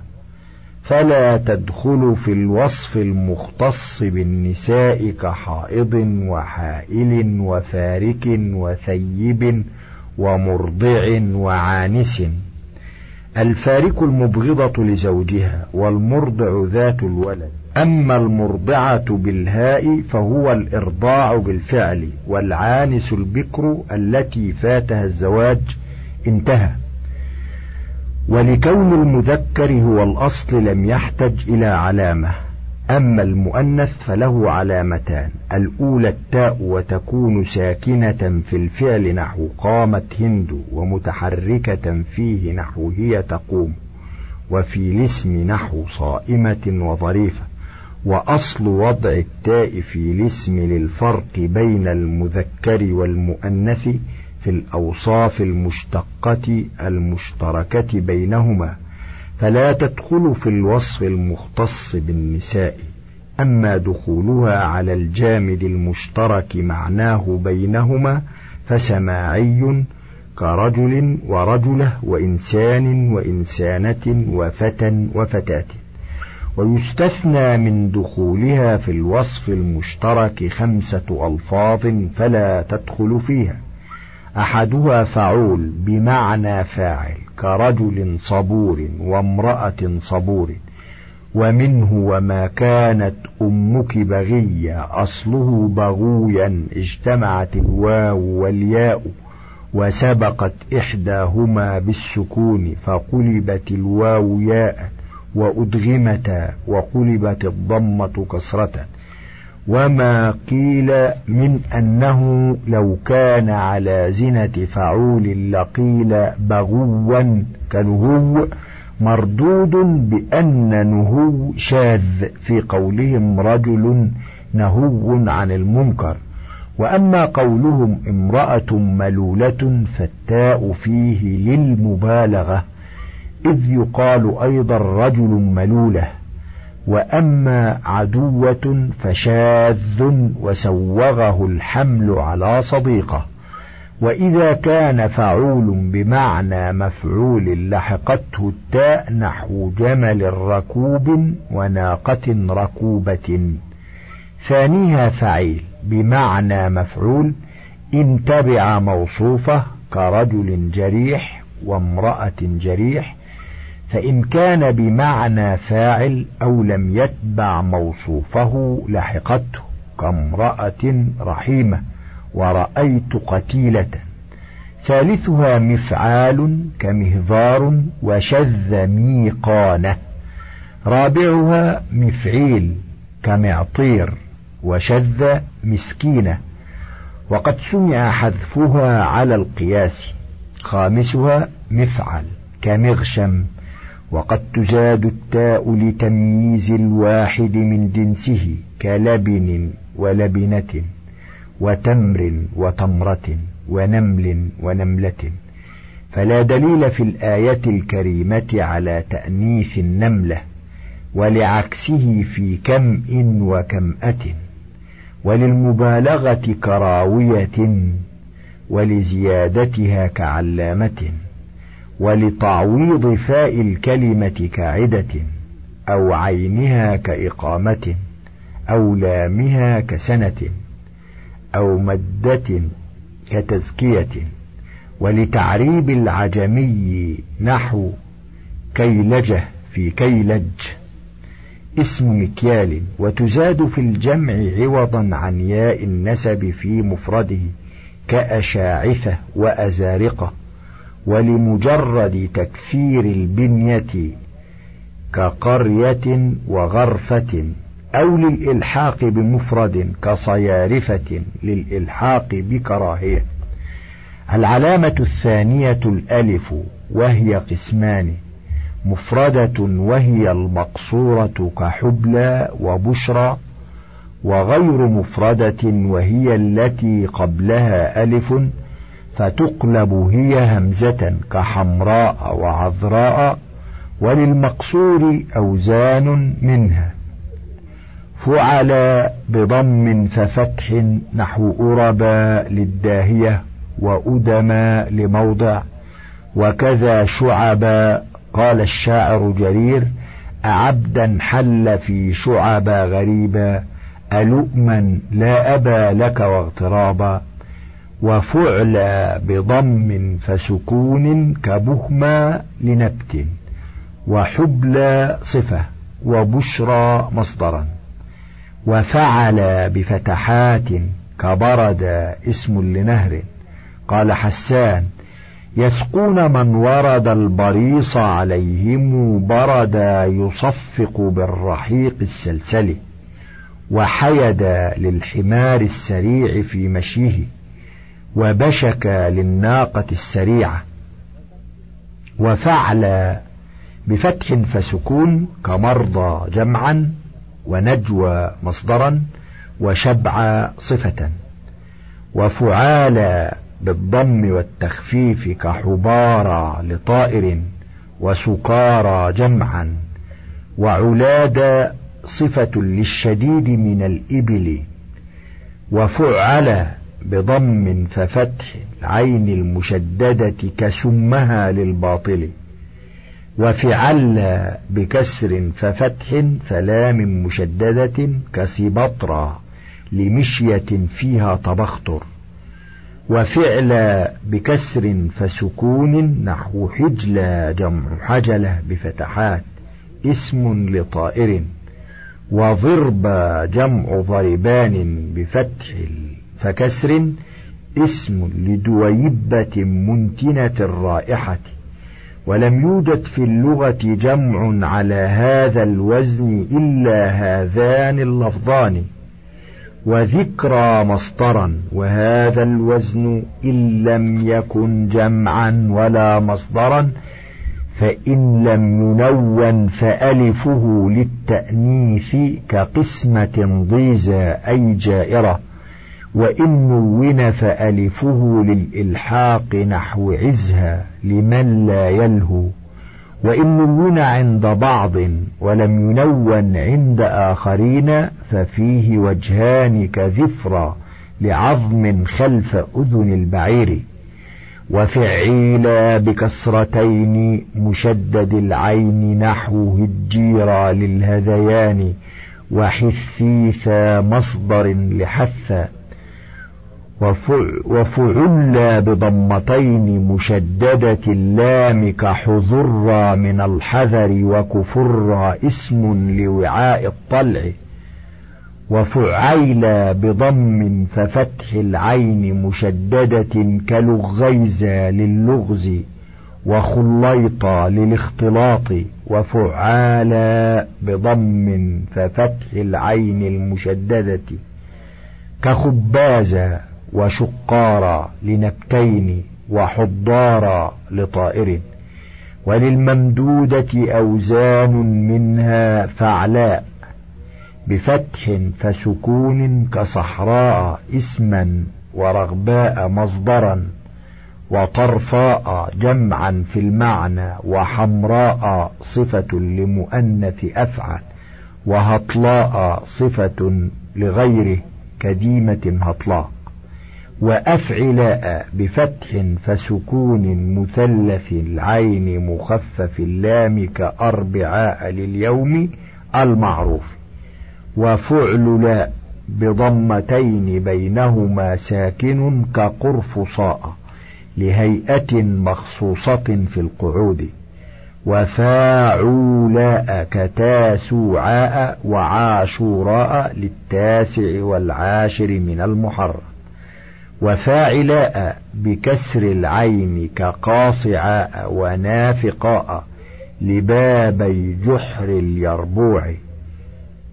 فلا تدخل في الوصف المختص بالنساء كحائض وحائل وفارك وثيب ومرضع وعانس. الفارك المبغضة لزوجها والمرضع ذات الولد. أما المرضعة بالهاء فهو الإرضاع بالفعل والعانس البكر التي فاتها الزواج انتهى. ولكون المذكر هو الأصل لم يحتج إلى علامة أما المؤنث فله علامتان الأولى التاء وتكون ساكنة في الفعل نحو قامت هند ومتحركة فيه نحو هي تقوم وفي الاسم نحو صائمة وظريفة وأصل وضع التاء في الاسم للفرق بين المذكر والمؤنث في الأوصاف المشتقة المشتركة بينهما فلا تدخل في الوصف المختص بالنساء أما دخولها على الجامد المشترك معناه بينهما فسماعي كرجل ورجلة وإنسان وإنسانة وفتى وفتاة. ويستثنى من دخولها في الوصف المشترك خمسة ألفاظ فلا تدخل فيها. أحدها فعول بمعنى فاعل كرجل صبور وامرأة صبور ومنه وما كانت أمك بغية أصله بغويا اجتمعت الواو والياء وسبقت إحداهما بالسكون فقلبت الواو ياء وأدغمتا وقلبت الضمة كسرة وما قيل من أنه لو كان على زنة فعول لقيل بغوا كنهو مردود بأن نهو شاذ في قولهم رجل نهو عن المنكر وأما قولهم امرأة ملولة فالتاء فيه للمبالغة إذ يقال أيضا رجل ملولة وأما عدوة فشاذ وسوغه الحمل على صديقه. وإذا كان فعول بمعنى مفعول لحقته التاء نحو جمل ركوب وناقة ركوبة. ثانيها فعيل بمعنى مفعول إن تبع موصوفه كرجل جريح وامرأة جريح فإن كان بمعنى فاعل أو لم يتبع موصوفه لحقته كامرأة رحيمة ورأيت قتيلة. ثالثها مفعال كمهذار وشذ ميقانة رابعها مفعيل كمعطير وشذ مسكينة وقد سمع حذفها على القياس. خامسها مفعل كمغشم وقد تزاد التاء لتمييز الواحد من جنسه كلبن ولبنة وتمر وتمرة ونمل ونملة. فلا دليل في الآية الكريمة على تأنيث النملة ولعكسه في كمء وكمأة. وللمبالغة كراوية ولزيادتها كعلامة. ولتعويض فاء الكلمة كعدة أو عينها كإقامة أو لامها كسنة أو مدة كتزكية. ولتعريب العجمي نحو كيلجة في كيلج اسم مكيال. وتزاد في الجمع عوضا عن ياء النسب في مفرده كأشاعثة وأزارقة. ولمجرد تكثير البنية كقرية وغرفة أو للإلحاق بمفرد كصيارفة للإلحاق بكراهية. العلامة الثانية الألف وهي قسمان مفردة وهي المقصورة كحبلى وبشرى وغير مفردة وهي التي قبلها ألف فتقلب هي همزة كحمراء وعذراء وللمقصور أوزان منها. فعل بضم ففتح نحو أربا للداهية وأدما لموضع وكذا شعبا قال الشاعر جرير أعبدا حل في شعبا غريبا ألؤما لا أبا لك واغترابا. وفعل بضم فسكون كبهما لنبت وحبلى صفة وبشرى مصدرا وفعل بفتحات كبرد اسم لنهر قال حسان يسقون من ورد البريص عليهم بردا يصفق بالرحيق السلسل وحيد للحمار السريع في مشيه وبشك للناقة السريعة وفعل بفتح فسكون كمرضى جمعا ونجوى مصدرا وشبع صفة وفعال بالضم والتخفيف كحبارى لطائر وسكارى جمعا وعلاد صفة للشديد من الإبل وفعل بضم ففتح العين المشددة كسمها للباطل وفعل بكسر ففتح فلام مشددة كسبطرى لمشية فيها تبختر وفعل بكسر فسكون نحو حجلى جمع حجلة بفتحات اسم لطائر وضرب جمع ضربان بفتح فكسر اسم لدويبة منتنة الرائحة. ولم يوجد في اللغة جمع على هذا الوزن إلا هذان اللفظان. وذكرى مصدرا وهذا الوزن إن لم يكن جمعا ولا مصدرا فإن لم ينون فألفه للتأنيث كقسمة ضيزى أي جائرة. وإن نون فألفه للإلحاق نحو عزها لمن لا يلهو. وإن نون عند بعض ولم ينون عند آخرين ففيه وجهان كذفرا لعظم خلف أذن البعير. وفعيلا بكسرتين مشدد العين نحو هجيرا للهذيان. وحثيثا مصدر لحثا وفعلا بضمتين مشددة اللام كحذرا من الحذر وكفرا اسم لوعاء الطلع. وفعيلا بضم ففتح العين مشددة كلغيزا للغز وخليطا للاختلاط. وفعالا بضم ففتح العين المشددة كخبازا وشقارا لنبتين وحضارا لطائر وللممدودة أوزان منها فعلاء بفتح فسكون كصحراء إسما ورغباء مصدرا وطرفاء جمعا في المعنى وحمراء صفة لمؤنث أفعل وهطلاء صفة لغيره كديمة هطلاء. وأفعلاء بفتح فسكون مثلث العين مخفف اللام كأربعاء لليوم المعروف. وفعل لا بضمتين بينهما ساكن كقرفصاء لهيئة مخصوصة في القعود. وفاعولاء كتاسوعاء وعاشوراء للتاسع والعاشر من المحرم. وفاعلاء بكسر العين كقاصعاء ونافقاء لبابي جحر اليربوع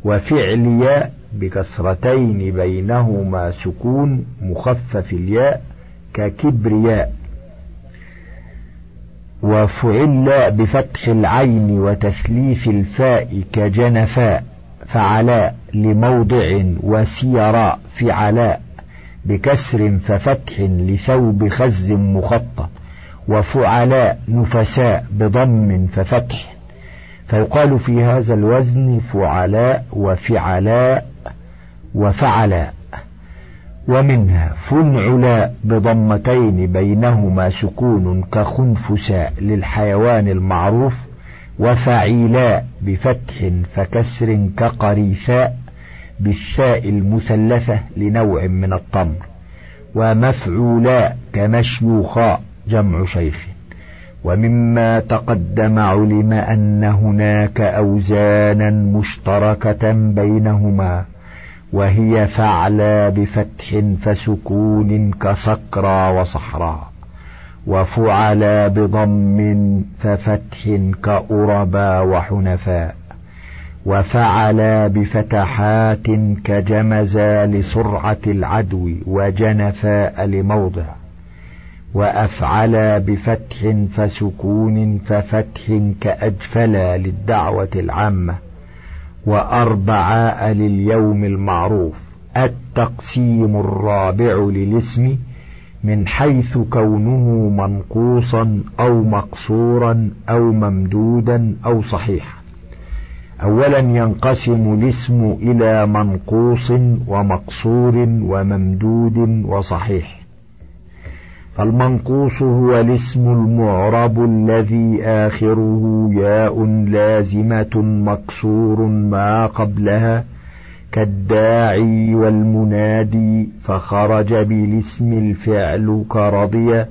وفعلياء بكسرتين بينهما سكون مخفف الياء ككبرياء وفعل بفتح العين وتثليث الفاء كجنفاء فعلاء لموضع وسيراء فعلاء بكسر ففتح لثوب خز مخطط وفعلاء نفساء بضم ففتح. فيقال في هذا الوزن فعلاء وفعلاء وفعلاء ومنها فنعلاء بضمتين بينهما سكون كخنفساء للحيوان المعروف وفعيلاء بفتح فكسر كقريثاء. بالثاء المثلثة لنوع من التمر ومفعولا كمشيوخاء جمع شيخ. ومما تقدم علم أن هناك أوزانا مشتركة بينهما وهي فعلى بفتح فسكون كسكرى وصحراء وفعلا بضم ففتح كأربا وحنفاء. وفعلا بفتحات كجمزا لسرعة العدو وجنفاء لموضع وأفعلا بفتح فسكون ففتح كأجفلا للدعوة العامة وأربعاء لليوم المعروف التقسيم الرابع للاسم من حيث كونه منقوصا أو مقصورا أو ممدودا أو صحيحا. أولا ينقسم الاسم إلى منقوص ومقصور وممدود وصحيح. فالمنقوص هو الاسم المعرب الذي آخره ياء لازمة مكسور ما قبلها كالداعي والمنادي فخرج بالاسم الفعل كرضي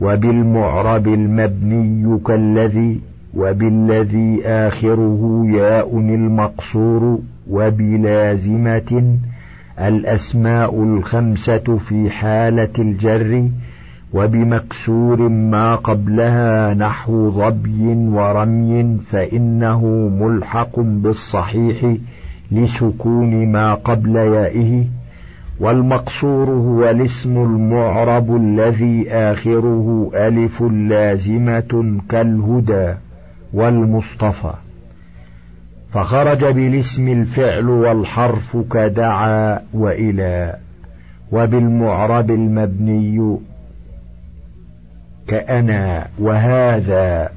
وبالمعرب المبني كالذي وبالذي آخره ياء المقصور وبلازمة الأسماء الخمسة في حالة الجر وبمكسور ما قبلها نحو ظبي ورمي فإنه ملحق بالصحيح لسكون ما قبل يائه والمقصور هو الاسم المعرب الذي آخره ألف لازمة كالهدى والمصطفى. فخرج بالاسم الفعل والحرف كدعا وإلى وبالمعرب المبني كأنا وهذا.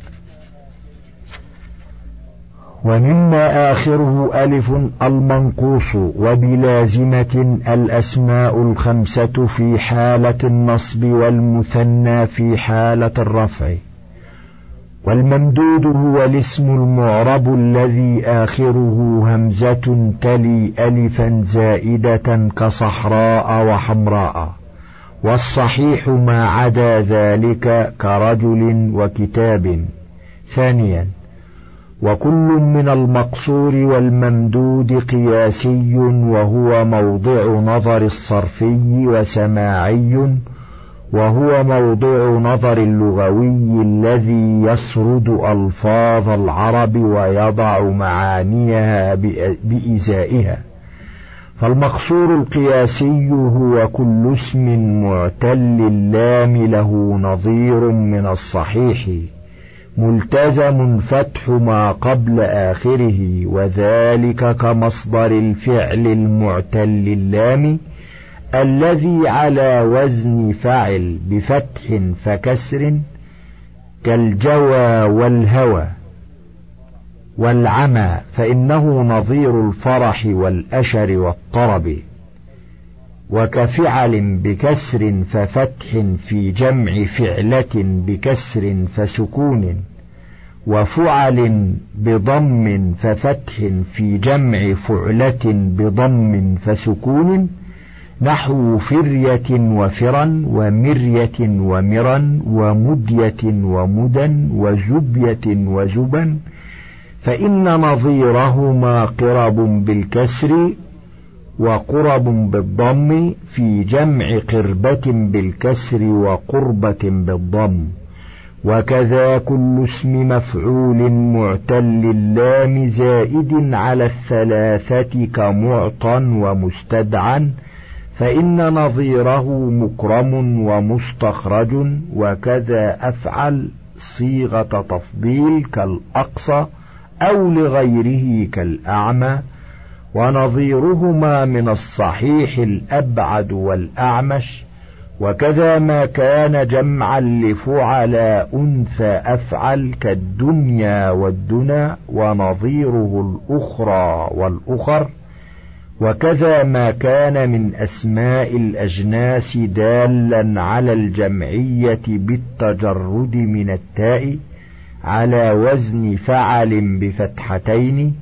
ومما آخره ألف المنقوص وبلازمة الأسماء الخمسة في حالة النصب والمثنى في حالة الرفع. والممدود هو الاسم المعرب الذي آخره همزة تلي ألفا زائدة كصحراء وحمراء. والصحيح ما عدا ذلك كرجل وكتاب. ثانيا وكل من المقصور والممدود قياسي وهو موضع نظر الصرفي وسماعي وهو موضع نظر اللغوي الذي يسرد ألفاظ العرب ويضع معانيها بإزائها. فالمقصور القياسي هو كل اسم معتل اللام له نظير من الصحيح ملتزم فتح ما قبل آخره وذلك كمصدر الفعل المعتل اللام الذي على وزن فعل بفتح فكسر كالجوى والهوى والعمى فإنه نظير الفرح والأشر والطرب. وكفعل بكسر ففتح في جمع فعلة بكسر فسكون. وفعل بضم ففتح في جمع فعلة بضم فسكون. نحو فرية وفرا ومرية ومرا ومدية ومدا وزبية وزبا فإن نظيرهما قرب بالكسر وقرب بالضم في جمع قربة بالكسر وقربة بالضم. وكذا كل اسم مفعول معتل اللام زائد على الثلاثة كمعطى ومستدعى. فإن نظيره مكرم ومستخرج وكذا أفعل صيغة تفضيل كالأقصى أو لغيره كالأعمى ونظيرهما من الصحيح الأبعد والأعمش وكذا ما كان جمعا لفعلاء أنثى أفعل كالدنيا والدنا ونظيره الأخرى والأخر. وكذا ما كان من أسماء الأجناس دالا على الجمعية بالتجرد من التاء على وزن فعل بفتحتين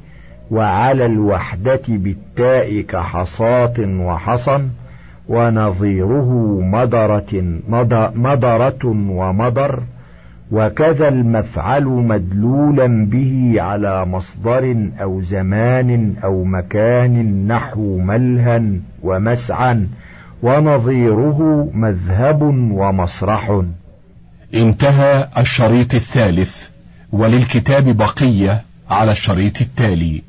وعلى الوحدة بالتاء كحصاة وحصن ونظيره مدرة مدرة ومدر وكذا المفعل مدلولا به على مصدر أو زمان أو مكان نحو ملها ومسعا ونظيره مذهب ومسرح انتهى الشريط الثالث وللكتاب بقية على الشريط التالي.